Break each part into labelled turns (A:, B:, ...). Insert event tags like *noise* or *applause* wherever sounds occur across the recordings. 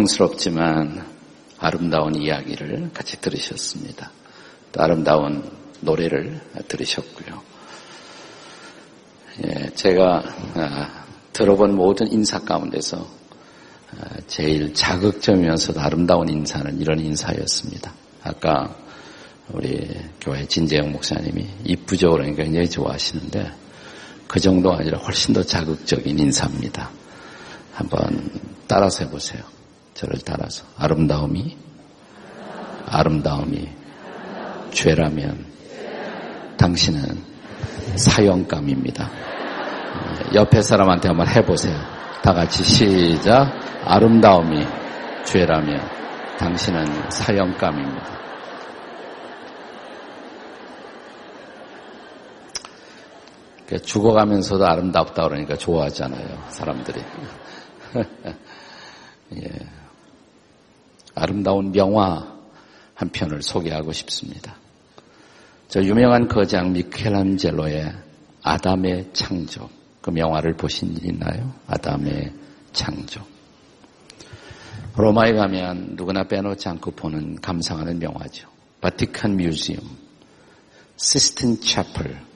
A: 네, 고통스럽지만 아름다운 이야기를 같이 들으셨습니다. 또 아름다운 노래를 들으셨고요. 예, 제가 아, 들어본 모든 인사 가운데서 아, 제일 자극적이면서도 아름다운 인사는 이런 인사였습니다. 아까 우리 교회 진재영 목사님이 이쁘죠 그러니까 굉장히 좋아하시는데 그 정도가 아니라 훨씬 더 자극적인 인사입니다. 한번 따라서 해보세요. 저를 따라서. 아름다움이, 아름다움이 죄라면 당신은 사형감입니다. 옆에 사람한테 한번 해보세요. 다 같이 시작. 아름다움이 죄라면 당신은 사형감입니다. 죽어가면서도 아름답다 그러니까 좋아하잖아요, 사람들이. *laughs* 예. 아름다운 명화 한 편을 소개하고 싶습니다. 저 유명한 거장 미켈란젤로의 아담의 창조 그 명화를 보신 일 있나요? 아담의 창조. 로마에 가면 누구나 빼놓지 않고 보는 감상하는 명화죠. 바티칸 뮤지엄, 시스틴 차플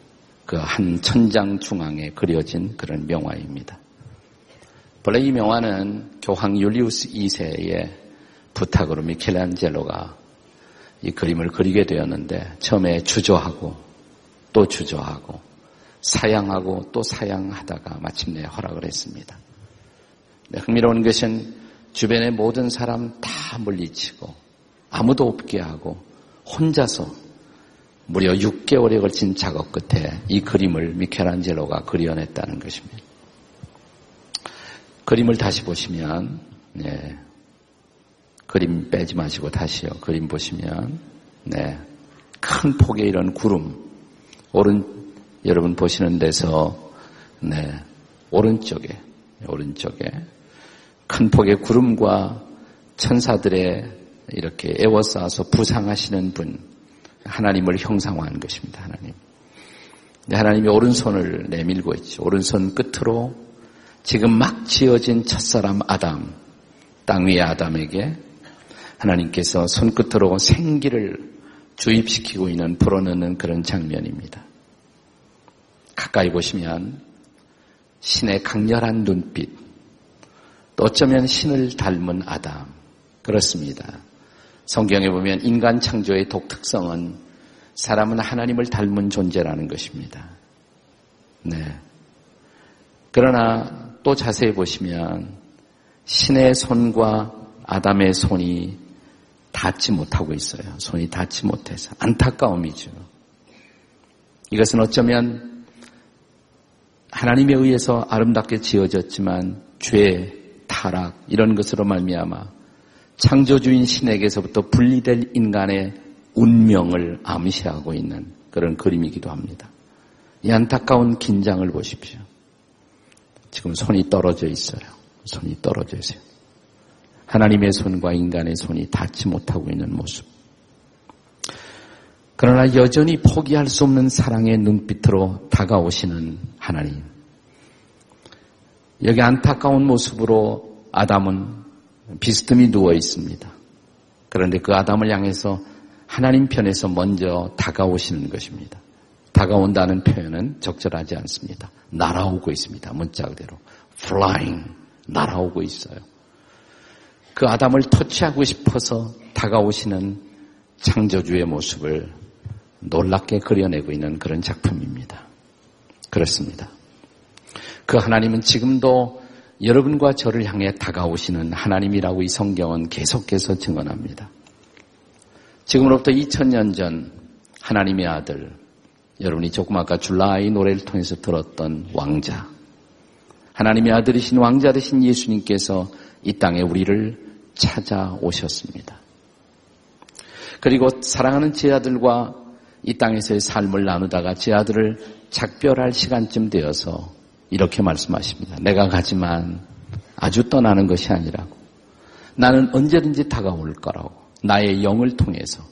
A: 그 한 천장 중앙에 그려진 그런 명화입니다. 본래 이 명화는 교황 율리우스 2세의 부탁으로 미켈란젤로가 이 그림을 그리게 되었는데 처음에 주저하고 또 주저하고 사양하고 또 사양하다가 마침내 허락을 했습니다. 네, 흥미로운 것은 주변의 모든 사람 다 물리치고 아무도 없게 하고 혼자서 무려 6개월에 걸친 작업 끝에 이 그림을 미켈란젤로가 그려냈다는 것입니다. 그림을 다시 보시면 네, 그림 빼지 마시고 다시요. 그림 보시면 네, 큰 폭의 이런 구름 오른 여러분 보시는 데서 네, 오른쪽에 오른쪽에 큰 폭의 구름과 천사들의 이렇게 애워싸서 부상하시는 분 하나님을 형상화한 것입니다. 하나님. 하나님이 오른손을 내밀고 있죠. 오른손 끝으로 지금 막 지어진 첫사람 아담, 땅 위의 아담에게 하나님께서 손끝으로 생기를 주입시키고 있는 불어넣는 그런 장면입니다. 가까이 보시면 신의 강렬한 눈빛, 또 어쩌면 신을 닮은 아담, 그렇습니다. 성경에 보면 인간 창조의 독특성은 사람은 하나님을 닮은 존재라는 것입니다. 네. 그러나 또 자세히 보시면 신의 손과 아담의 손이 닿지 못하고 있어요. 손이 닿지 못해서 안타까움이죠. 이것은 어쩌면 하나님에 의해서 아름답게 지어졌지만 죄, 타락 이런 것으로 말미암아 창조주인 신에게서부터 분리될 인간의 운명을 암시하고 있는 그런 그림이기도 합니다. 이 안타까운 긴장을 보십시오. 지금 손이 떨어져 있어요. 손이 떨어져 있어요. 하나님의 손과 인간의 손이 닿지 못하고 있는 모습. 그러나 여전히 포기할 수 없는 사랑의 눈빛으로 다가오시는 하나님. 여기 안타까운 모습으로 아담은 비스듬히 누워 있습니다. 그런데 그 아담을 향해서 하나님 편에서 먼저 다가오시는 것입니다. 다가온다는 표현은 적절하지 않습니다. 날아오고 있습니다. 문자 그대로. flying. 날아오고 있어요. 그 아담을 터치하고 싶어서 다가오시는 창조주의 모습을 놀랍게 그려내고 있는 그런 작품입니다. 그렇습니다. 그 하나님은 지금도 여러분과 저를 향해 다가오시는 하나님이라고 이 성경은 계속해서 증언합니다. 지금으로부터 2000년 전 하나님의 아들 여러분이 조금 아까 줄라이 노래를 통해서 들었던 왕자. 하나님의 아들이신 왕자 되신 예수님께서 이 땅에 우리를 찾아오셨습니다. 그리고 사랑하는 제 아들과 이 땅에서의 삶을 나누다가 제 아들을 작별할 시간쯤 되어서 이렇게 말씀하십니다. 내가 가지만 아주 떠나는 것이 아니라고. 나는 언제든지 다가올 거라고. 나의 영을 통해서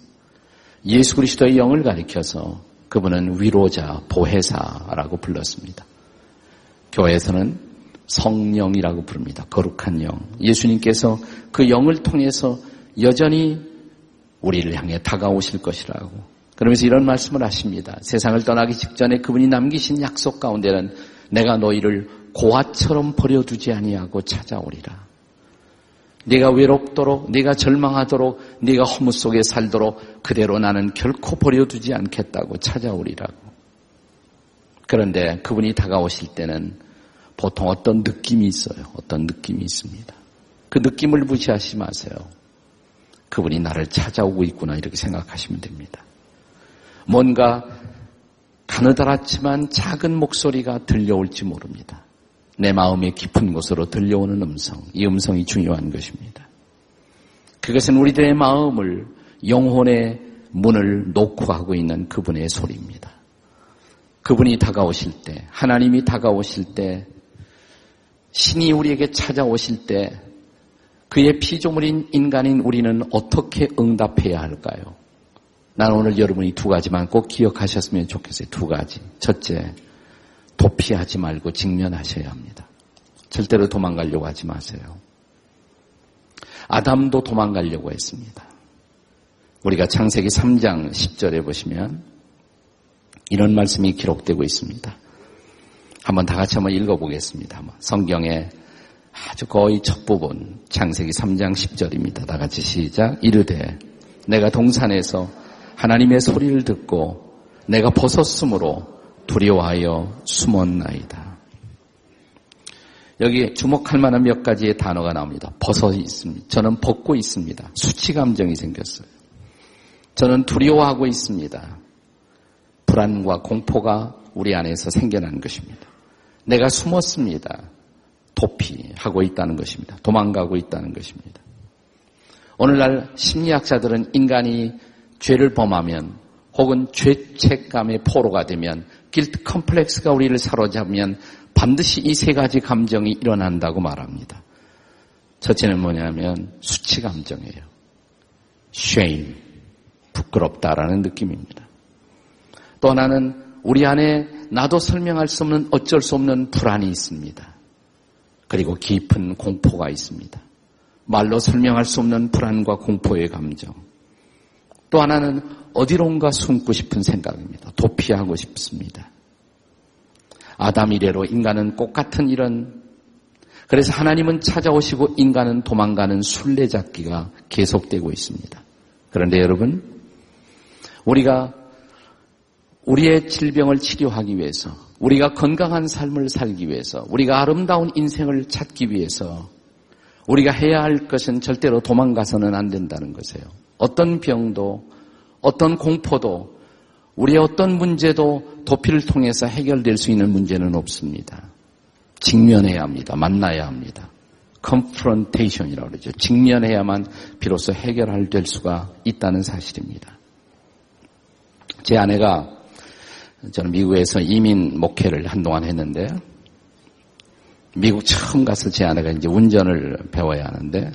A: 예수 그리스도의 영을 가리켜서 그분은 위로자, 보혜사라고 불렀습니다. 교회에서는 성령이라고 부릅니다. 거룩한 영. 예수님께서 그 영을 통해서 여전히 우리를 향해 다가오실 것이라고. 그러면서 이런 말씀을 하십니다. 세상을 떠나기 직전에 그분이 남기신 약속 가운데는 내가 너희를 고아처럼 버려두지 아니하고 찾아오리라. 네가 외롭도록, 네가 절망하도록, 네가 허무 속에 살도록 그대로 나는 결코 버려두지 않겠다고 찾아오리라고. 그런데 그분이 다가오실 때는 보통 어떤 느낌이 있어요. 어떤 느낌이 있습니다. 그 느낌을 무시하지 마세요. 그분이 나를 찾아오고 있구나 이렇게 생각하시면 됩니다. 뭔가 가느다랗지만 작은 목소리가 들려올지 모릅니다. 내 마음의 깊은 곳으로 들려오는 음성, 이 음성이 중요한 것입니다. 그것은 우리들의 마음을 영혼의 문을 놓고 하고 있는 그분의 소리입니다. 그분이 다가오실 때, 하나님이 다가오실 때, 신이 우리에게 찾아오실 때, 그의 피조물인 인간인 우리는 어떻게 응답해야 할까요? 난 오늘 여러분이 두 가지만 꼭 기억하셨으면 좋겠어요. 두 가지. 첫째, 도피하지 말고 직면하셔야 합니다. 절대로 도망가려고 하지 마세요. 아담도 도망가려고 했습니다. 우리가 창세기 3장 10절에 보시면 이런 말씀이 기록되고 있습니다. 한번 다 같이 한번 읽어보겠습니다. 성경의 아주 거의 첫 부분 창세기 3장 10절입니다. 다 같이 시작. 이르되 내가 동산에서 하나님의 소리를 듣고 내가 벗었으므로 두려워하여 숨었나이다. 여기 주목할 만한 몇 가지의 단어가 나옵니다. 벗어 있습니다. 저는 벗고 있습니다. 수치 감정이 생겼어요. 저는 두려워하고 있습니다. 불안과 공포가 우리 안에서 생겨난 것입니다. 내가 숨었습니다. 도피하고 있다는 것입니다. 도망가고 있다는 것입니다. 오늘날 심리학자들은 인간이 죄를 범하면 혹은 죄책감의 포로가 되면 길트 컴플렉스가 우리를 사로잡으면 반드시 이 세 가지 감정이 일어난다고 말합니다. 첫째는 뭐냐면 수치 감정이에요. shame, 부끄럽다라는 느낌입니다. 또 하나는 우리 안에 나도 설명할 수 없는 어쩔 수 없는 불안이 있습니다. 그리고 깊은 공포가 있습니다. 말로 설명할 수 없는 불안과 공포의 감정. 또 하나는 어디론가 숨고 싶은 생각입니다. 도피하고 싶습니다. 아담 이래로 인간은 똑같은 이런 그래서 하나님은 찾아오시고 인간은 도망가는 순례잡기가 계속되고 있습니다. 그런데 여러분 우리가 우리의 질병을 치료하기 위해서 우리가 건강한 삶을 살기 위해서 우리가 아름다운 인생을 찾기 위해서 우리가 해야 할 것은 절대로 도망가서는 안 된다는 것이에요. 어떤 병도 어떤 공포도 우리의 어떤 문제도 도피를 통해서 해결될 수 있는 문제는 없습니다. 직면해야 합니다. 만나야 합니다. confrontation이라고 그러죠. 직면해야만 비로소 해결할 될 수가 있다는 사실입니다. 제 아내가 저는 미국에서 이민 목회를 한동안 했는데 미국 처음 가서 제 아내가 이제 운전을 배워야 하는데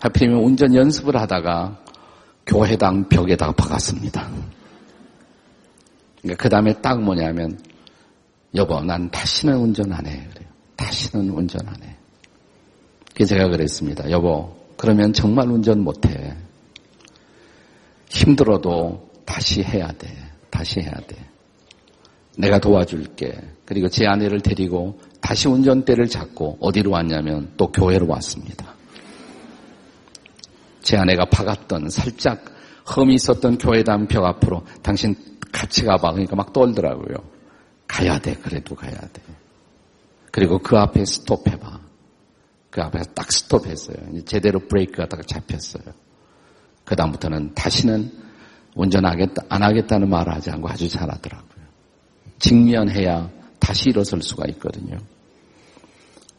A: 하필이면 운전 연습을 하다가 교회당 벽에다가 박았습니다. 그러니까 그 다음에 딱 뭐냐면 여보 난 다시는 운전 안 해. 그래요. 다시는 운전 안 해. 그래서 제가 그랬습니다. 여보 그러면 정말 운전 못 해. 힘들어도 다시 해야 돼. 다시 해야 돼. 내가 도와줄게. 그리고 제 아내를 데리고 다시 운전대를 잡고 어디로 왔냐면 또 교회로 왔습니다. 제 아내가 박았던 살짝 흠이 있었던 교회당 벽 앞으로 당신 같이 가봐. 그러니까 막 떨더라고요. 가야 돼. 그래도 가야 돼. 그리고 그 앞에 스톱해봐. 그 앞에 딱 스톱했어요. 제대로 브레이크가 딱 잡혔어요. 그다음부터는 다시는 운전하겠다, 안 하겠다는 말을 하지 않고 아주 잘하더라고요. 직면해야 다시 일어설 수가 있거든요.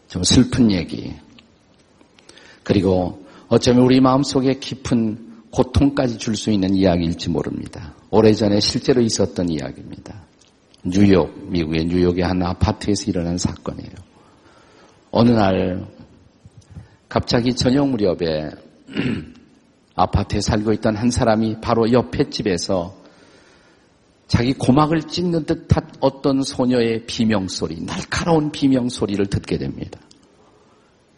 A: 좀 슬픈 얘기. 그리고 어쩌면 우리 마음속에 깊은 고통까지 줄 수 있는 이야기일지 모릅니다. 오래전에 실제로 있었던 이야기입니다. 뉴욕, 미국의 뉴욕의 한 아파트에서 일어난 사건이에요. 어느 날 갑자기 저녁 무렵에 *clears throat* 아파트에 살고 있던 한 사람이 바로 옆에 집에서 자기 고막을 찢는 듯한 어떤 소녀의 비명소리, 날카로운 비명소리를 듣게 됩니다.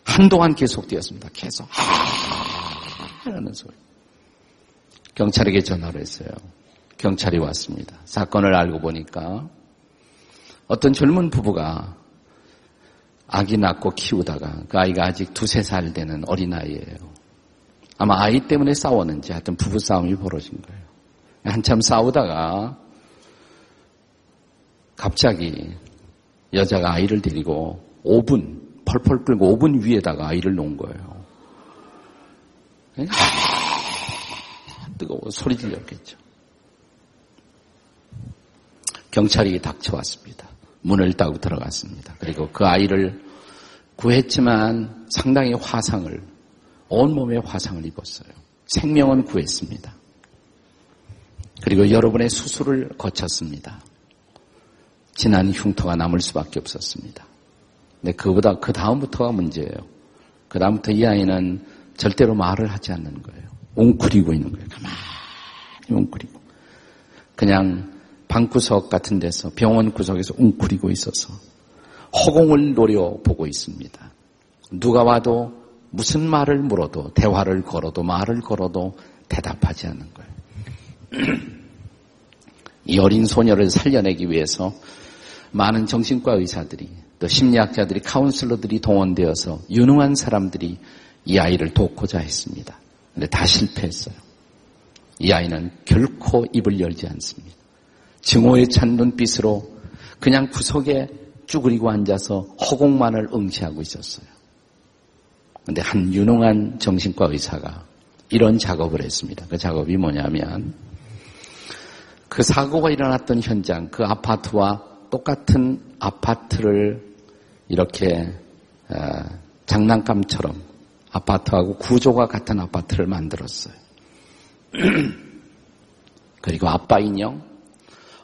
A: 한동안 계속되었습니다. 계속 하는 소리. 경찰에게 전화를 했어요. 경찰이 왔습니다. 사건을 알고 보니까 어떤 젊은 부부가 아기 낳고 키우다가 그 아이가 아직 두세 살 되는 어린아이예요. 아마 아이 때문에 싸웠는지 하여튼 부부싸움이 벌어진 거예요. 한참 싸우다가 갑자기 여자가 아이를 데리고 5분 펄펄 끓고 5분 위에다가 아이를 놓은 거예요. 뜨거워 소리 질렸겠죠. 경찰이 닥쳐왔습니다. 문을 따고 들어갔습니다. 그리고 그 아이를 구했지만 상당히 화상을, 온몸에 화상을 입었어요. 생명은 구했습니다. 그리고 여러분의 수술을 거쳤습니다. 지난 흉터가 남을 수밖에 없었습니다. 근데 그보다 그 다음부터가 문제예요. 그 다음부터 이 아이는 절대로 말을 하지 않는 거예요. 웅크리고 있는 거예요. 가만히 웅크리고. 그냥 방구석 같은 데서 병원 구석에서 웅크리고 있어서 허공을 노려보고 있습니다. 누가 와도 무슨 말을 물어도 대화를 걸어도 말을 걸어도 대답하지 않는 거예요. *clears throat* 이 어린 소녀를 살려내기 위해서 많은 정신과 의사들이 또 심리학자들이 카운슬러들이 동원되어서 유능한 사람들이 이 아이를 돕고자 했습니다. 근데 다 실패했어요. 이 아이는 결코 입을 열지 않습니다. 증오에 찬 눈빛으로 그냥 구석에 쭈그리고 앉아서 허공만을 응시하고 있었어요. 근데 한 유능한 정신과 의사가 이런 작업을 했습니다. 그 작업이 뭐냐면 그 사고가 일어났던 현장, 그 아파트와 똑같은 아파트를 이렇게 어, 장난감처럼 아파트하고 구조가 같은 아파트를 만들었어요. *clears throat* 그리고 아빠 인형,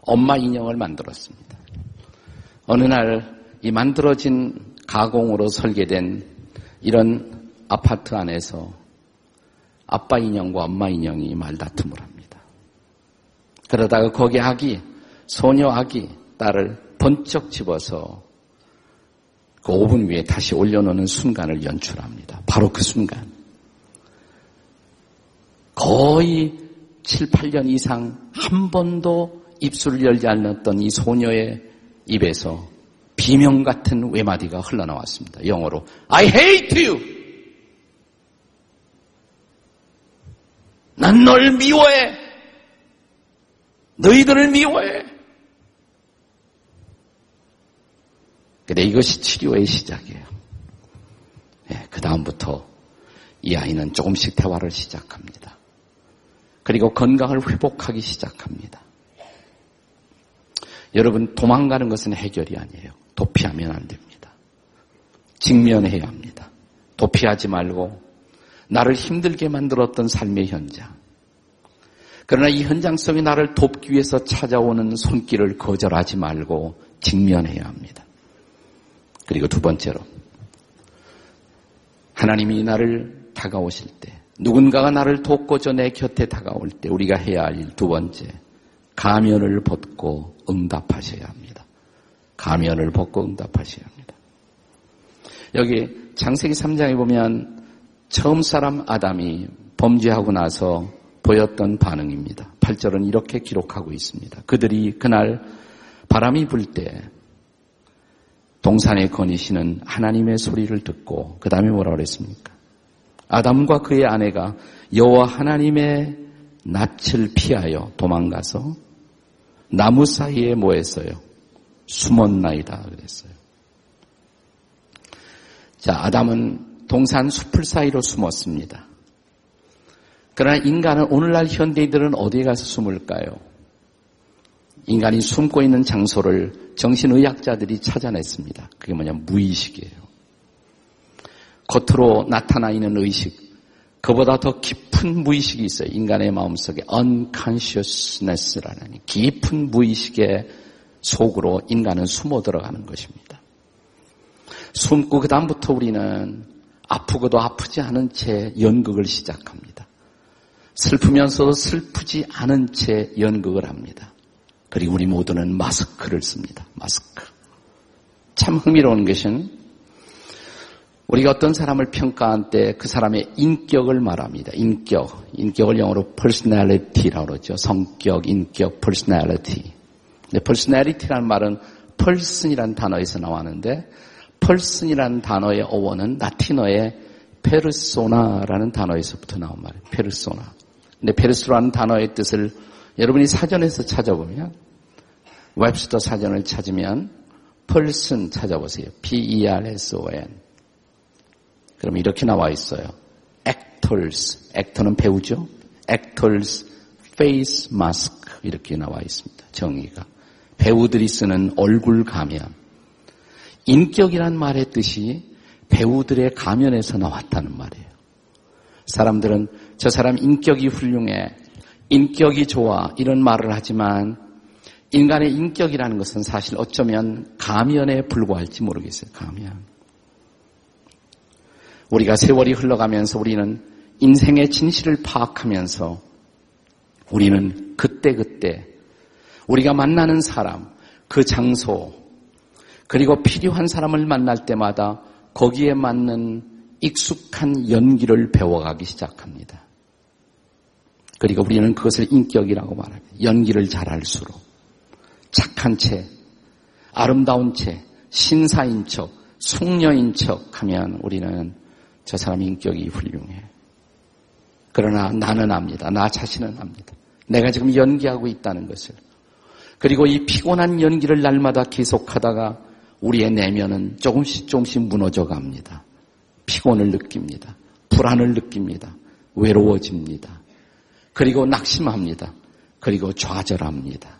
A: 엄마 인형을 만들었습니다. 어느 날 이 만들어진 가공으로 설계된 이런 아파트 안에서 아빠 인형과 엄마 인형이 말다툼을 합니다. 그러다가 거기 아기, 소녀 아기, 딸을 번쩍 집어서 그 오븐 위에 다시 올려놓는 순간을 연출합니다. 바로 그 순간. 거의 7, 8년 이상 한 번도 입술을 열지 않았던 이 소녀의 입에서 비명 같은 외마디가 흘러나왔습니다. 영어로 I hate you. 난 널 미워해. 너희들을 미워해. 근데 이것이 치료의 시작이에요. 네, 그 다음부터 이 아이는 조금씩 대화를 시작합니다. 그리고 건강을 회복하기 시작합니다. 여러분, 도망가는 것은 해결이 아니에요. 도피하면 안 됩니다. 직면해야 합니다. 도피하지 말고 나를 힘들게 만들었던 삶의 현장. 그러나 이 현장 속에 나를 돕기 위해서 찾아오는 손길을 거절하지 말고 직면해야 합니다. 그리고 두 번째로 하나님이 나를 다가오실 때 누군가가 나를 돕고자 내 곁에 다가올 때 우리가 해야 할일두 번째 가면을 벗고 응답하셔야 합니다. 가면을 벗고 응답하셔야 합니다. 여기 장세기 3장에 보면 처음 사람 아담이 범죄하고 나서 보였던 반응입니다. 8절은 이렇게 기록하고 있습니다. 그들이 그날 바람이 불 때 동산에 거니시는 하나님의 소리를 듣고 그 다음에 뭐라 그랬습니까? 아담과 그의 아내가 여호와 하나님의 낯을 피하여 도망가서 나무 사이에 뭐 했어요? 숨었나이다 그랬어요. 자, 아담은 동산 숲을 사이로 숨었습니다. 그러나 인간은 오늘날 현대인들은 어디에 가서 숨을까요? 인간이 숨고 있는 장소를 정신의학자들이 찾아냈습니다. 그게 뭐냐, 무의식이에요. 겉으로 나타나 있는 의식, 그보다 더 깊은 무의식이 있어요. 인간의 마음속에 unconsciousness라는 깊은 무의식의 속으로 인간은 숨어 들어가는 것입니다. 숨고 그 다음부터 우리는 아프고도 아프지 않은 채 연극을 시작합니다. 슬프면서도 슬프지 않은 채 연극을 합니다. 그리고 우리 모두는 마스크를 씁니다. 마스크. 참 흥미로운 것은 우리가 어떤 사람을 평가할 때 그 사람의 인격을 말합니다. 인격. 인격을 영어로 personality라고 그러죠. 성격, 인격, personality. 근데 personality라는 말은 person이라는 단어에서 나왔는데 person이라는 단어의 어원은 라틴어의 페르소나라는 단어에서부터 나온 말이에요. 페르소나. 근데 페르소라는 단어의 뜻을 여러분이 사전에서 찾아보면 웹스터 사전을 찾으면 person 찾아보세요. P-E-R-S-O-N. 그럼 이렇게 나와 있어요. actors. actor는 배우죠. actors face mask. 이렇게 나와 있습니다. 정의가. 배우들이 쓰는 얼굴 가면. 인격이란 말의 뜻이 배우들의 가면에서 나왔다는 말이에요. 사람들은 저 사람 인격이 훌륭해, 인격이 좋아 이런 말을 하지만 인간의 인격이라는 것은 사실 어쩌면 가면에 불과할지 모르겠어요. 가면. 우리가 세월이 흘러가면서 우리는 인생의 진실을 파악하면서 우리는 그때그때 우리가 만나는 사람, 그 장소, 그리고 필요한 사람을 만날 때마다 거기에 맞는 익숙한 연기를 배워가기 시작합니다. 그리고 우리는 그것을 인격이라고 말합니다. 연기를 잘할수록 착한 채, 아름다운 채, 신사인 척, 숙녀인 척 하면 우리는 저 사람 인격이 훌륭해. 그러나 나는 압니다. 나 자신은 압니다. 내가 지금 연기하고 있다는 것을. 그리고 이 피곤한 연기를 날마다 계속하다가 우리의 내면은 조금씩 조금씩 무너져 갑니다. 피곤을 느낍니다. 불안을 느낍니다. 외로워집니다. 그리고 낙심합니다. 그리고 좌절합니다.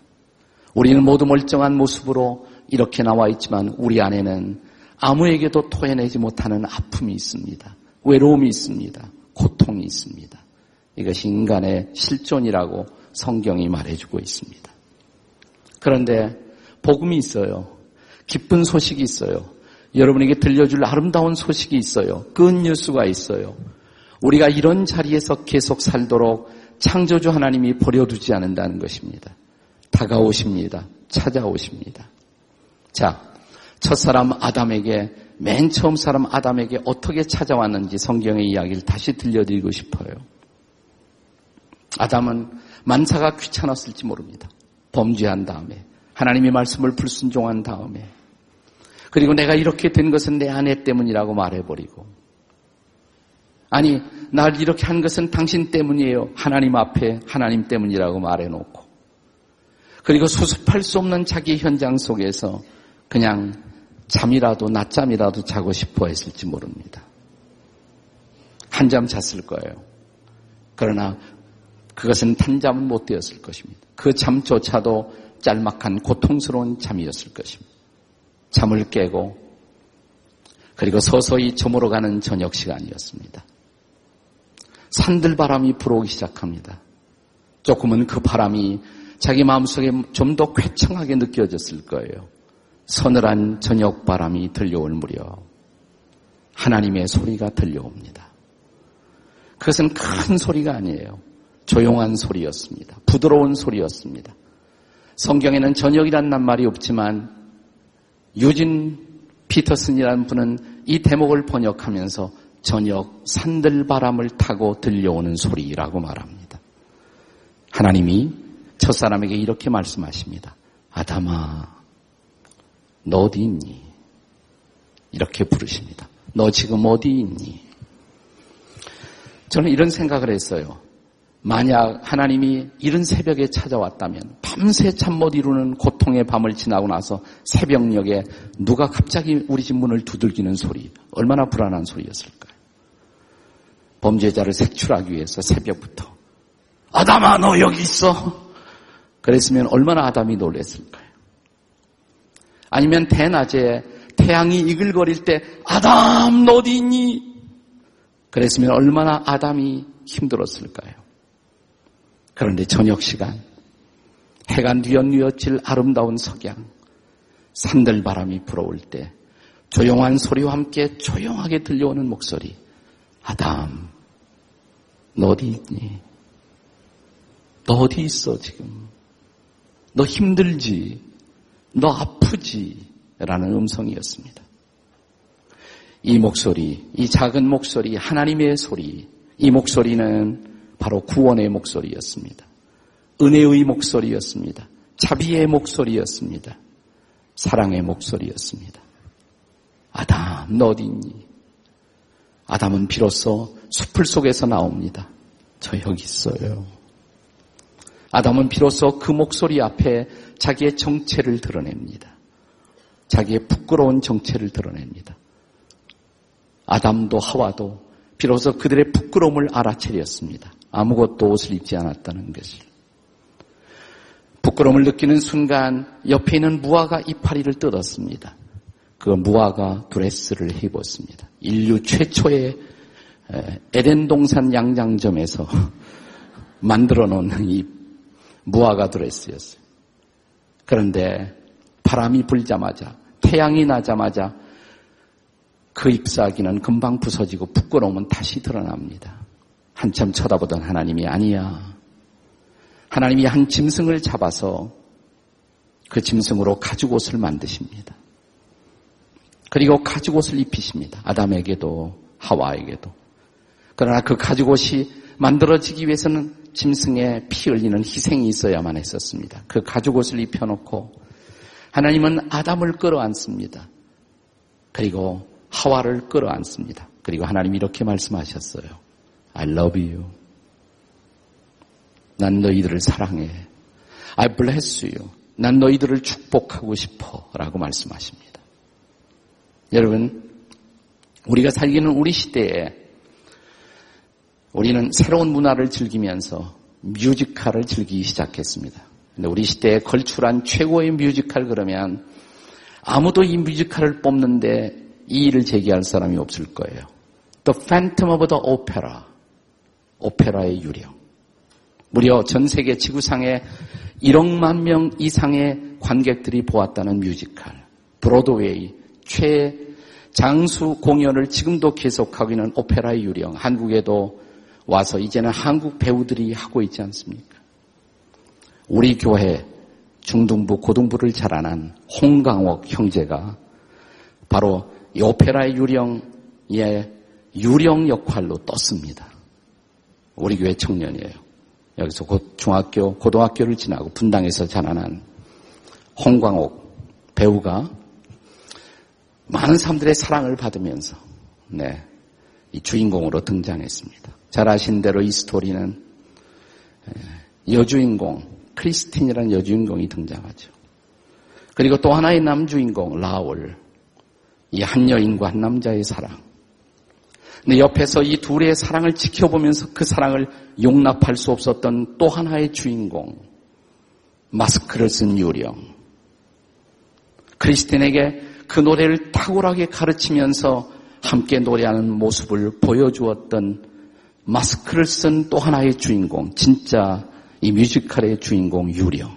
A: 우리는 모두 멀쩡한 모습으로 이렇게 나와 있지만 우리 안에는 아무에게도 토해내지 못하는 아픔이 있습니다. 외로움이 있습니다. 고통이 있습니다. 이것이 인간의 실존이라고 성경이 말해주고 있습니다. 그런데 복음이 있어요. 기쁜 소식이 있어요. 여러분에게 들려줄 아름다운 소식이 있어요. 끈 뉴스가 있어요. 우리가 이런 자리에서 계속 살도록 창조주 하나님이 버려두지 않는다는 것입니다. 다가오십니다. 찾아오십니다. 자, 첫 사람 아담에게 맨 처음 사람 아담에게 어떻게 찾아왔는지 성경의 이야기를 다시 들려드리고 싶어요. 아담은 만사가 귀찮았을지 모릅니다. 범죄한 다음에 하나님의 말씀을 불순종한 다음에 그리고 내가 이렇게 된 것은 내 아내 때문이라고 말해버리고 아니 날 이렇게 한 것은 당신 때문이에요. 하나님 앞에 하나님 때문이라고 말해놓고 그리고 수습할 수 없는 자기 현장 속에서 그냥 잠이라도 낮잠이라도 자고 싶어 했을지 모릅니다. 한잠 잤을 거예요. 그러나 그것은 단잠은 못 되었을 것입니다. 그 잠조차도 짤막한 고통스러운 잠이었을 것입니다. 잠을 깨고 그리고 서서히 저물어 가는 저녁 시간이었습니다. 산들 바람이 불어오기 시작합니다. 조금은 그 바람이 자기 마음속에 좀 더 쾌청하게 느껴졌을 거예요. 서늘한 저녁 바람이 들려올 무렵 하나님의 소리가 들려옵니다. 그것은 큰 소리가 아니에요. 조용한 소리였습니다. 부드러운 소리였습니다. 성경에는 저녁이란 말이 없지만 유진 피터슨이라는 분은 이 대목을 번역하면서 저녁 산들바람을 타고 들려오는 소리라고 말합니다. 하나님이 첫사람에게 이렇게 말씀하십니다. 아담아, 너 어디 있니? 이렇게 부르십니다. 너 지금 어디 있니? 저는 이런 생각을 했어요. 만약 하나님이 이른 새벽에 찾아왔다면 밤새 잠 못 이루는 고통의 밤을 지나고 나서 새벽녘에 누가 갑자기 우리 집 문을 두들기는 소리 얼마나 불안한 소리였을까요? 범죄자를 색출하기 위해서 새벽부터 아담아 너 여기 있어 그랬으면 얼마나 아담이 놀랬을까요? 아니면 대낮에 태양이 이글거릴 때 아담 너 어디 있니? 그랬으면 얼마나 아담이 힘들었을까요? 그런데 저녁 시간 해가 뉘엿뉘엿질 아름다운 석양 산들바람이 불어올 때 조용한 소리와 함께 조용하게 들려오는 목소리 아담 너 어디 있니? 너 어디 있어 지금? 너 힘들지? 너 아프지? 라는 음성이었습니다. 이 목소리, 이 작은 목소리, 하나님의 소리, 이 목소리는 바로 구원의 목소리였습니다. 은혜의 목소리였습니다. 자비의 목소리였습니다. 사랑의 목소리였습니다. 아담, 너 어디니? 아담은 비로소 숲을 속에서 나옵니다. 저 여기 있어요. 아담은 비로소 그 목소리 앞에 자기의 정체를 드러냅니다. 자기의 부끄러운 정체를 드러냅니다. 아담도 하와도 비로소 그들의 부끄러움을 알아차렸습니다. 아무것도 옷을 입지 않았다는 것을. 부끄러움을 느끼는 순간 옆에 있는 무화과 이파리를 뜯었습니다. 그 무화과 드레스를 입었습니다. 인류 최초의 에덴 동산 양장점에서 *laughs* 만들어 놓은 이 무화과 드레스였어요. 그런데 바람이 불자마자 태양이 나자마자 그 잎사귀는 금방 부서지고 부끄러움은 다시 드러납니다. 한참 쳐다보던 하나님이 아니야. 하나님이 한 짐승을 잡아서 그 짐승으로 가죽옷을 만드십니다. 그리고 가죽옷을 입히십니다. 아담에게도 하와에게도. 그러나 그 가죽옷이 만들어지기 위해서는 짐승의 피 흘리는 희생이 있어야만 했었습니다. 그 가죽옷을 입혀놓고 하나님은 아담을 끌어안습니다. 그리고 하와를 끌어안습니다. 그리고 하나님 이렇게 말씀하셨어요. I love you. 난 너희들을 사랑해. I bless you. 난 너희들을 축복하고 싶어. 라고 말씀하십니다. 여러분, 우리가 살기는 우리 시대에 우리는 새로운 문화를 즐기면서 뮤지컬을 즐기기 시작했습니다. 근데 우리 시대에 걸출한 최고의 뮤지컬 그러면 아무도 이 뮤지컬을 뽑는데 이의를 제기할 사람이 없을 거예요. The Phantom of the Opera. 오페라의 유령. 무려 전 세계 지구상에 1억만 명 이상의 관객들이 보았다는 뮤지컬. 브로드웨이 최장수 공연을 지금도 계속하고 있는 오페라의 유령. 한국에도 와서 이제는 한국 배우들이 하고 있지 않습니까? 우리 교회 중등부, 고등부를 자라난 홍강옥 형제가 바로 이 오페라의 유령의 유령 역할로 떴습니다. 우리 교회 청년이에요. 여기서 곧 중학교, 고등학교를 지나고 분당에서 자라난 홍광옥 배우가 많은 사람들의 사랑을 받으면서 네, 이 주인공으로 등장했습니다. 잘 아신 대로 이 스토리는 여주인공 크리스틴이라는 여주인공이 등장하죠. 그리고 또 하나의 남주인공 라울 이 한 여인과 한 남자의 사랑 근데 옆에서 이 둘의 사랑을 지켜보면서 그 사랑을 용납할 수 없었던 또 하나의 주인공, 마스크를 쓴 유령. 크리스틴에게 그 노래를 탁월하게 가르치면서 함께 노래하는 모습을 보여주었던 마스크를 쓴 또 하나의 주인공, 진짜 이 뮤지컬의 주인공 유령.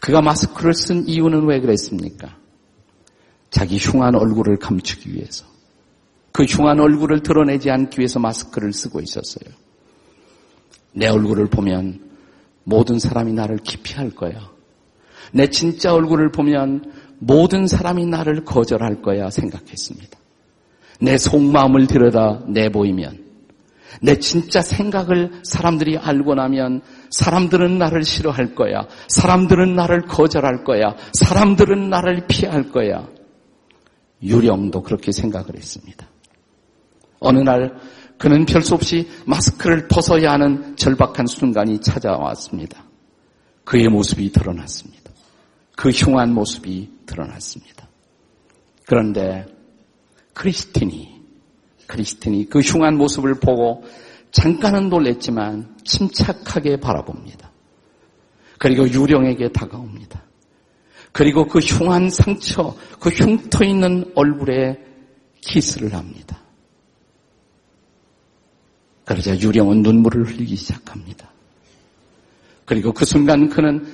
A: 그가 마스크를 쓴 이유는 왜 그랬습니까? 자기 흉한 얼굴을 감추기 위해서. 그 흉한 얼굴을 드러내지 않기 위해서 마스크를 쓰고 있었어요. 내 얼굴을 보면 모든 사람이 나를 기피할 거야. 내 진짜 얼굴을 보면 모든 사람이 나를 거절할 거야 생각했습니다. 내 속마음을 들여다 내보이면 내 진짜 생각을 사람들이 알고 나면 사람들은 나를 싫어할 거야. 사람들은 나를 거절할 거야. 사람들은 나를 피할 거야. 유령도 그렇게 생각을 했습니다. 어느 날 그는 별수 없이 마스크를 벗어야 하는 절박한 순간이 찾아왔습니다. 그의 모습이 드러났습니다. 그 흉한 모습이 드러났습니다. 그런데 크리스틴이, 크리스틴이 그 흉한 모습을 보고 잠깐은 놀랬지만 침착하게 바라봅니다. 그리고 유령에게 다가옵니다. 그리고 그 흉한 상처, 그 흉터 있는 얼굴에 키스를 합니다. 그러자 유령은 눈물을 흘리기 시작합니다. 그리고 그 순간 그는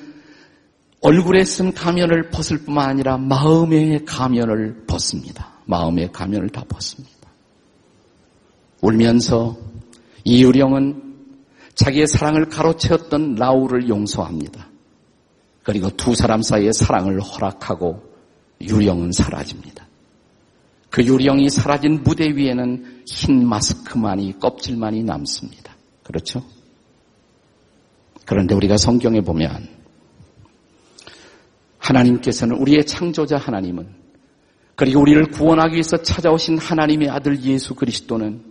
A: 얼굴에 쓴 가면을 벗을 뿐만 아니라 마음의 가면을 벗습니다. 마음의 가면을 다 벗습니다. 울면서 이 유령은 자기의 사랑을 가로채었던 라울을 용서합니다. 그리고 두 사람 사이의 사랑을 허락하고 유령은 사라집니다. 그 유령이 사라진 무대 위에는 흰 마스크만이 껍질만이 남습니다. 그렇죠? 그런데 우리가 성경에 보면 하나님께서는 우리의 창조자 하나님은 그리고 우리를 구원하기 위해서 찾아오신 하나님의 아들 예수 그리스도는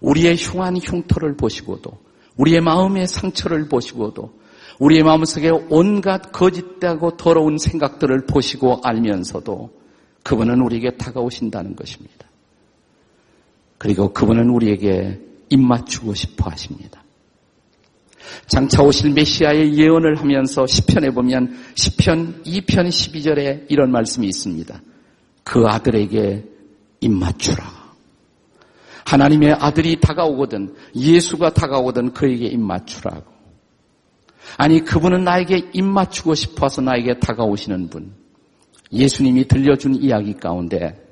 A: 우리의 흉한 흉터를 보시고도 우리의 마음의 상처를 보시고도 우리의 마음속에 온갖 거짓되고 더러운 생각들을 보시고 알면서도 그분은 우리에게 다가오신다는 것입니다. 그리고 그분은 우리에게 입맞추고 싶어 하십니다. 장차 오실 메시아의 예언을 하면서 시편에 보면 시편 2편 12절에 이런 말씀이 있습니다. 그 아들에게 입맞추라. 하나님의 아들이 다가오거든 예수가 다가오거든 그에게 입맞추라고. 아니 그분은 나에게 입맞추고 싶어서 나에게 다가오시는 분. 예수님이 들려준 이야기 가운데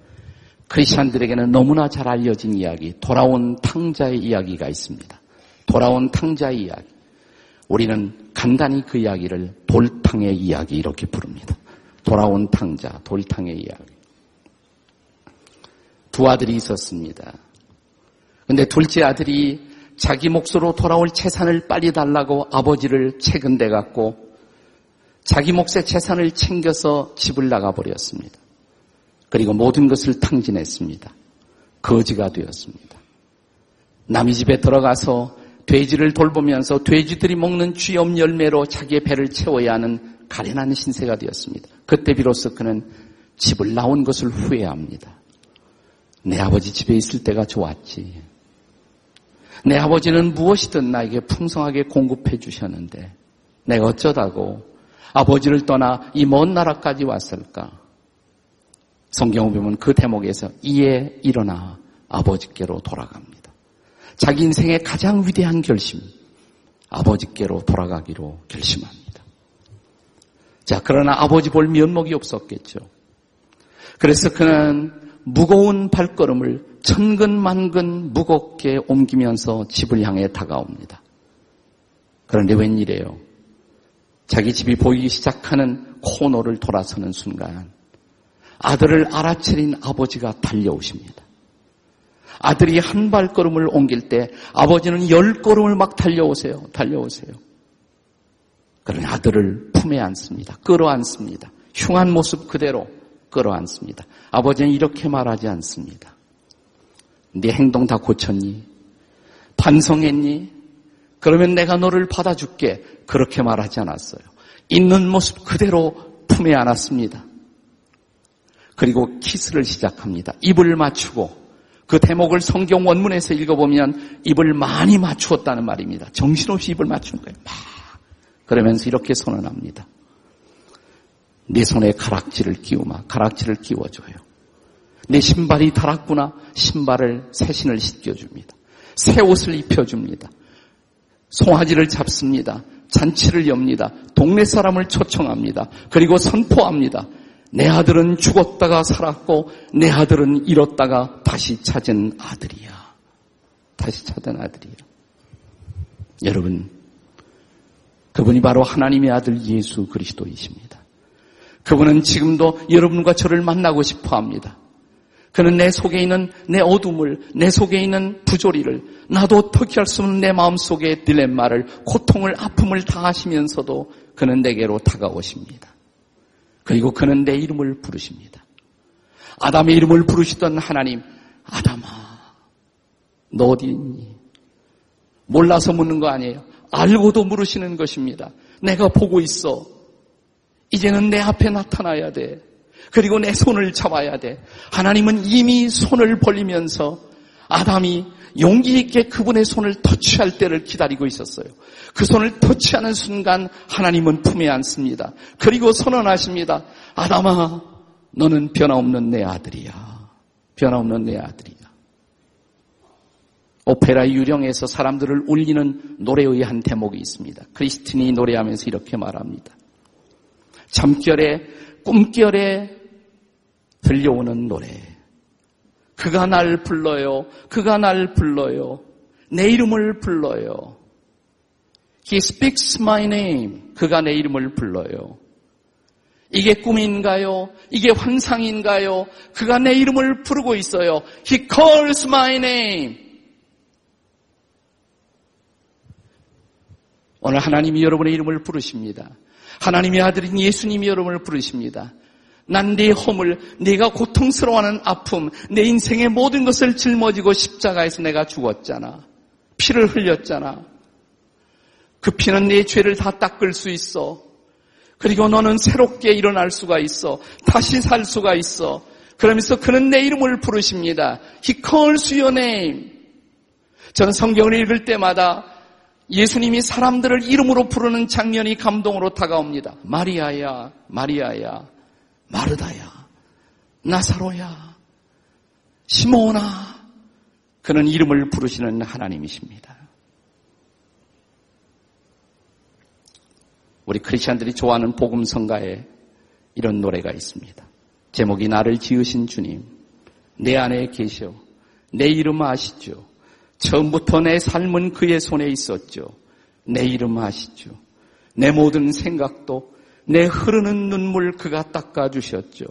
A: 크리스천들에게는 너무나 잘 알려진 이야기, 돌아온 탕자의 이야기가 있습니다. 돌아온 탕자의 이야기. 우리는 간단히 그 이야기를 돌탕의 이야기 이렇게 부릅니다. 돌아온 탕자, 돌탕의 이야기. 두 아들이 있었습니다. 근데 둘째 아들이 자기 몫으로 돌아올 재산을 빨리 달라고 아버지를 채근대 갖고 자기 몫의 재산을 챙겨서 집을 나가버렸습니다. 그리고 모든 것을 탕진했습니다. 거지가 되었습니다. 남의 집에 들어가서 돼지를 돌보면서 돼지들이 먹는 쥐염 열매로 자기의 배를 채워야 하는 가련한 신세가 되었습니다. 그때 비로소 그는 집을 나온 것을 후회합니다. 내 아버지 집에 있을 때가 좋았지. 내 아버지는 무엇이든 나에게 풍성하게 공급해 주셨는데 내가 어쩌다고 아버지를 떠나 이 먼 나라까지 왔을까? 성경을 보면 그 대목에서 이에 일어나 아버지께로 돌아갑니다. 자기 인생의 가장 위대한 결심, 아버지께로 돌아가기로 결심합니다. 자, 그러나 아버지 볼 면목이 없었겠죠. 그래서 그는 무거운 발걸음을 천근만근 무겁게 옮기면서 집을 향해 다가옵니다. 그런데 웬일이에요? 자기 집이 보이기 시작하는 코너를 돌아서는 순간 아들을 알아차린 아버지가 달려오십니다. 아들이 한 발걸음을 옮길 때 아버지는 열 걸음을 막 달려오세요. 달려오세요. 그러나 아들을 품에 안습니다. 끌어안습니다. 흉한 모습 그대로 끌어안습니다. 아버지는 이렇게 말하지 않습니다. 네 행동 다 고쳤니? 반성했니? 그러면 내가 너를 받아줄게. 그렇게 말하지 않았어요. 있는 모습 그대로 품에 안았습니다. 그리고 키스를 시작합니다. 입을 맞추고 그 대목을 성경 원문에서 읽어보면 입을 많이 맞추었다는 말입니다. 정신없이 입을 맞춘 거예요. 막. 그러면서 이렇게 선언합니다. 내 손에 가락지를 끼우마. 가락지를 끼워줘요. 내 신발이 닳았구나. 신발을 새 신을 씻겨줍니다. 새 옷을 입혀줍니다. 송아지를 잡습니다. 잔치를 엽니다. 동네 사람을 초청합니다. 그리고 선포합니다. 내 아들은 죽었다가 살았고 내 아들은 잃었다가 다시 찾은 아들이야. 다시 찾은 아들이야. 여러분, 그분이 바로 하나님의 아들 예수 그리스도이십니다. 그분은 지금도 여러분과 저를 만나고 싶어 합니다. 그는 내 속에 있는 내 어둠을, 내 속에 있는 부조리를, 나도 어떻게 할 수 없는 내 마음속의 딜레마를, 고통을, 아픔을 다 하시면서도 그는 내게로 다가오십니다. 그리고 그는 내 이름을 부르십니다. 아담의 이름을 부르시던 하나님, 아담아, 너 어디 있니? 몰라서 묻는 거 아니에요. 알고도 물으시는 것입니다. 내가 보고 있어. 이제는 내 앞에 나타나야 돼. 그리고 내 손을 잡아야 돼. 하나님은 이미 손을 벌리면서 아담이 용기 있게 그분의 손을 터치할 때를 기다리고 있었어요. 그 손을 터치하는 순간 하나님은 품에 안습니다. 그리고 선언하십니다. 아담아, 너는 변화없는 내 아들이야. 변화없는 내 아들이야. 오페라 유령에서 사람들을 울리는 노래의 한 대목이 있습니다. 크리스틴이 노래하면서 이렇게 말합니다. 잠결에, 꿈결에 들려오는 노래. 그가 날 불러요. 그가 날 불러요. 내 이름을 불러요. He speaks my name. 그가 내 이름을 불러요. 이게 꿈인가요? 이게 환상인가요? 그가 내 이름을 부르고 있어요. He calls my name. 오늘 하나님이 여러분의 이름을 부르십니다. 하나님의 아들인 예수님이 여러분을 부르십니다. 난내 허물, 내가 고통스러워하는 아픔, 내 인생의 모든 것을 짊어지고 십자가에서 내가 죽었잖아. 피를 흘렸잖아. 그 피는 내 죄를 다 닦을 수 있어. 그리고 너는 새롭게 일어날 수가 있어. 다시 살 수가 있어. 그러면서 그는 내 이름을 부르십니다. He calls your name. 저는 성경을 읽을 때마다 예수님이 사람들을 이름으로 부르는 장면이 감동으로 다가옵니다. 마리아야, 마리아야, 마르다야, 나사로야, 시모나. 그는 이름을 부르시는 하나님이십니다. 우리 크리스천들이 좋아하는 복음성가에 이런 노래가 있습니다. 제목이 나를 지으신 주님, 내 안에 계셔, 내 이름 아시죠? 처음부터 내 삶은 그의 손에 있었죠. 내 이름 아시죠. 내 모든 생각도 내 흐르는 눈물 그가 닦아주셨죠.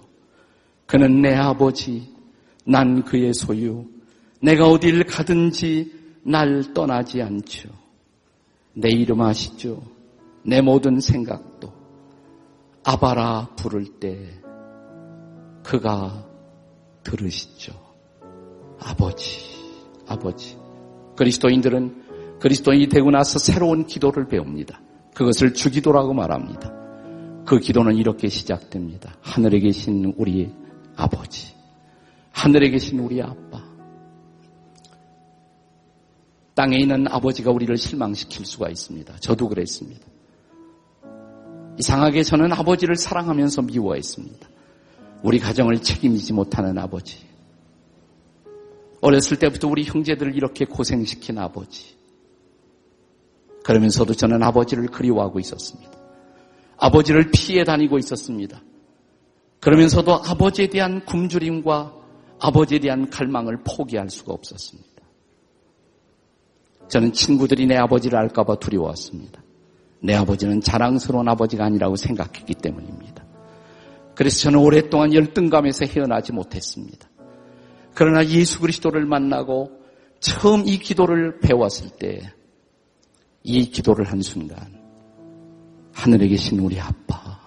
A: 그는 내 아버지, 난 그의 소유. 내가 어딜 가든지 날 떠나지 않죠. 내 이름 아시죠? 내 모든 생각도 아바라 부를 때 그가 들으시죠. 아버지, 아버지. 그리스도인들은 그리스도인이 되고 나서 새로운 기도를 배웁니다. 그것을 주기도라고 말합니다. 그 기도는 이렇게 시작됩니다. 하늘에 계신 우리 아버지, 하늘에 계신 우리 아빠. 땅에 있는 아버지가 우리를 실망시킬 수가 있습니다. 저도 그랬습니다. 이상하게 저는 아버지를 사랑하면서 미워했습니다. 우리 가정을 책임지지 못하는 아버지. 어렸을 때부터 우리 형제들을 이렇게 고생시킨 아버지. 그러면서도 저는 아버지를 그리워하고 있었습니다. 아버지를 피해 다니고 있었습니다. 그러면서도 아버지에 대한 굶주림과 아버지에 대한 갈망을 포기할 수가 없었습니다. 저는 친구들이 내 아버지를 알까봐 두려웠습니다. 내 아버지는 자랑스러운 아버지가 아니라고 생각했기 때문입니다. 그래서 저는 오랫동안 열등감에서 헤어나지 못했습니다. 그러나 예수 그리스도를 만나고 처음 이 기도를 배웠을 때 이 기도를 한 순간 하늘에 계신 우리 아빠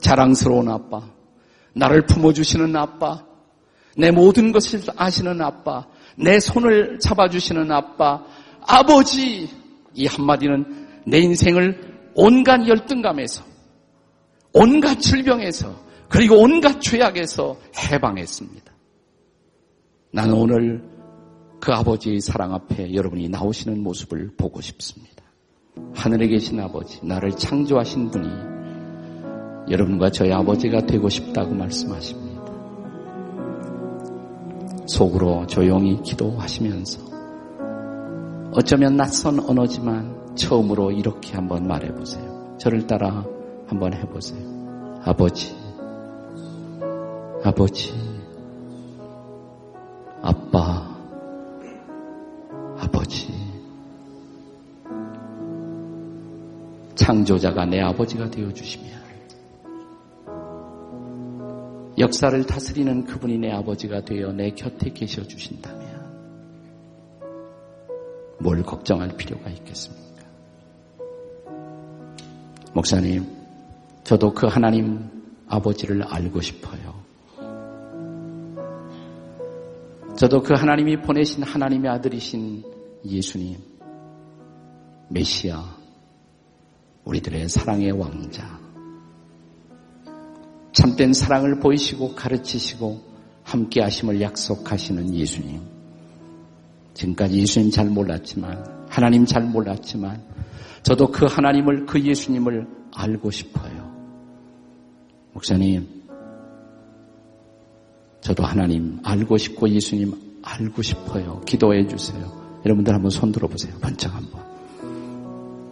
A: 자랑스러운 아빠 나를 품어주시는 아빠 내 모든 것을 아시는 아빠 내 손을 잡아주시는 아빠 아버지 이 한마디는 내 인생을 온갖 열등감에서 온갖 질병에서 그리고 온갖 죄악에서 해방했습니다. 나는 오늘 그 아버지의 사랑 앞에 여러분이 나오시는 모습을 보고 싶습니다. 하늘에 계신 아버지, 나를 창조하신 분이 여러분과 저희 아버지가 되고 싶다고 말씀하십니다. 속으로 조용히 기도하시면서 어쩌면 낯선 언어지만 처음으로 이렇게 한번 말해보세요. 저를 따라 한번 해보세요. 아버지, 아버지, 아빠, 아버지. 창조자가 내 아버지가 되어 주시면 역사를 다스리는 그분이 내 아버지가 되어 내 곁에 계셔 주신다면 뭘 걱정할 필요가 있겠습니까? 목사님, 저도 그 하나님 아버지를 알고 싶어요. 저도 그 하나님이 보내신 하나님의 아들이신 예수님, 메시아, 우리들의 사랑의 왕자, 참된 사랑을 보이시고 가르치시고 함께 하심을 약속하시는 예수님. 지금까지 예수님 잘 몰랐지만, 하나님 잘 몰랐지만, 저도 그 하나님을, 그 예수님을 알고 싶어요. 목사님, 저도 하나님 알고 싶고 예수님 알고 싶어요. 기도해 주세요. 여러분들 한번 손 들어보세요. 번쩍 한번.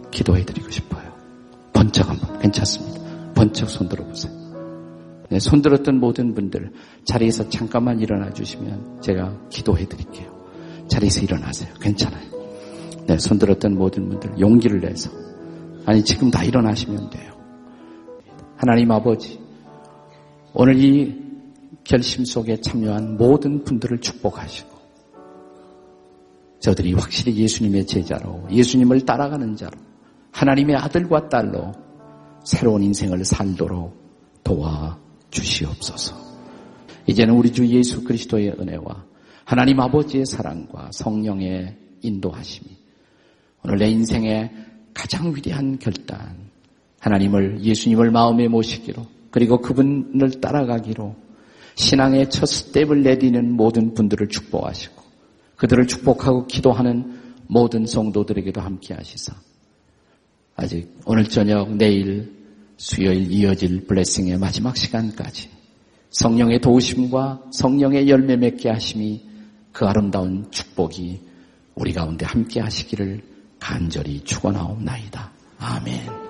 A: 기도해 드리고 싶어요. 번쩍 한번. 괜찮습니다. 번쩍 손 들어보세요. 네, 손 들었던 모든 분들 자리에서 잠깐만 일어나 주시면 제가 기도해 드릴게요. 자리에서 일어나세요. 괜찮아요. 네, 손 들었던 모든 분들 용기를 내서 아니 지금 다 일어나시면 돼요. 하나님 아버지, 오늘 이 결심 속에 참여한 모든 분들을 축복하시고, 저들이 확실히 예수님의 제자로, 예수님을 따라가는 자로, 하나님의 아들과 딸로 새로운 인생을 살도록 도와 주시옵소서. 이제는 우리 주 예수 그리스도의 은혜와 하나님 아버지의 사랑과 성령의 인도하심이 오늘 내 인생의 가장 위대한 결단, 하나님을 예수님을 마음에 모시기로 그리고 그분을 따라가기로 신앙의 첫 스텝을 내디는 모든 분들을 축복하시고 그들을 축복하고 기도하는 모든 성도들에게도 함께 하시사 아직 오늘 저녁 내일 수요일 이어질 블레싱의 마지막 시간까지 성령의 도우심과 성령의 열매 맺게 하심이 그 아름다운 축복이 우리 가운데 함께 하시기를 간절히 축원하옵나이다. 아멘.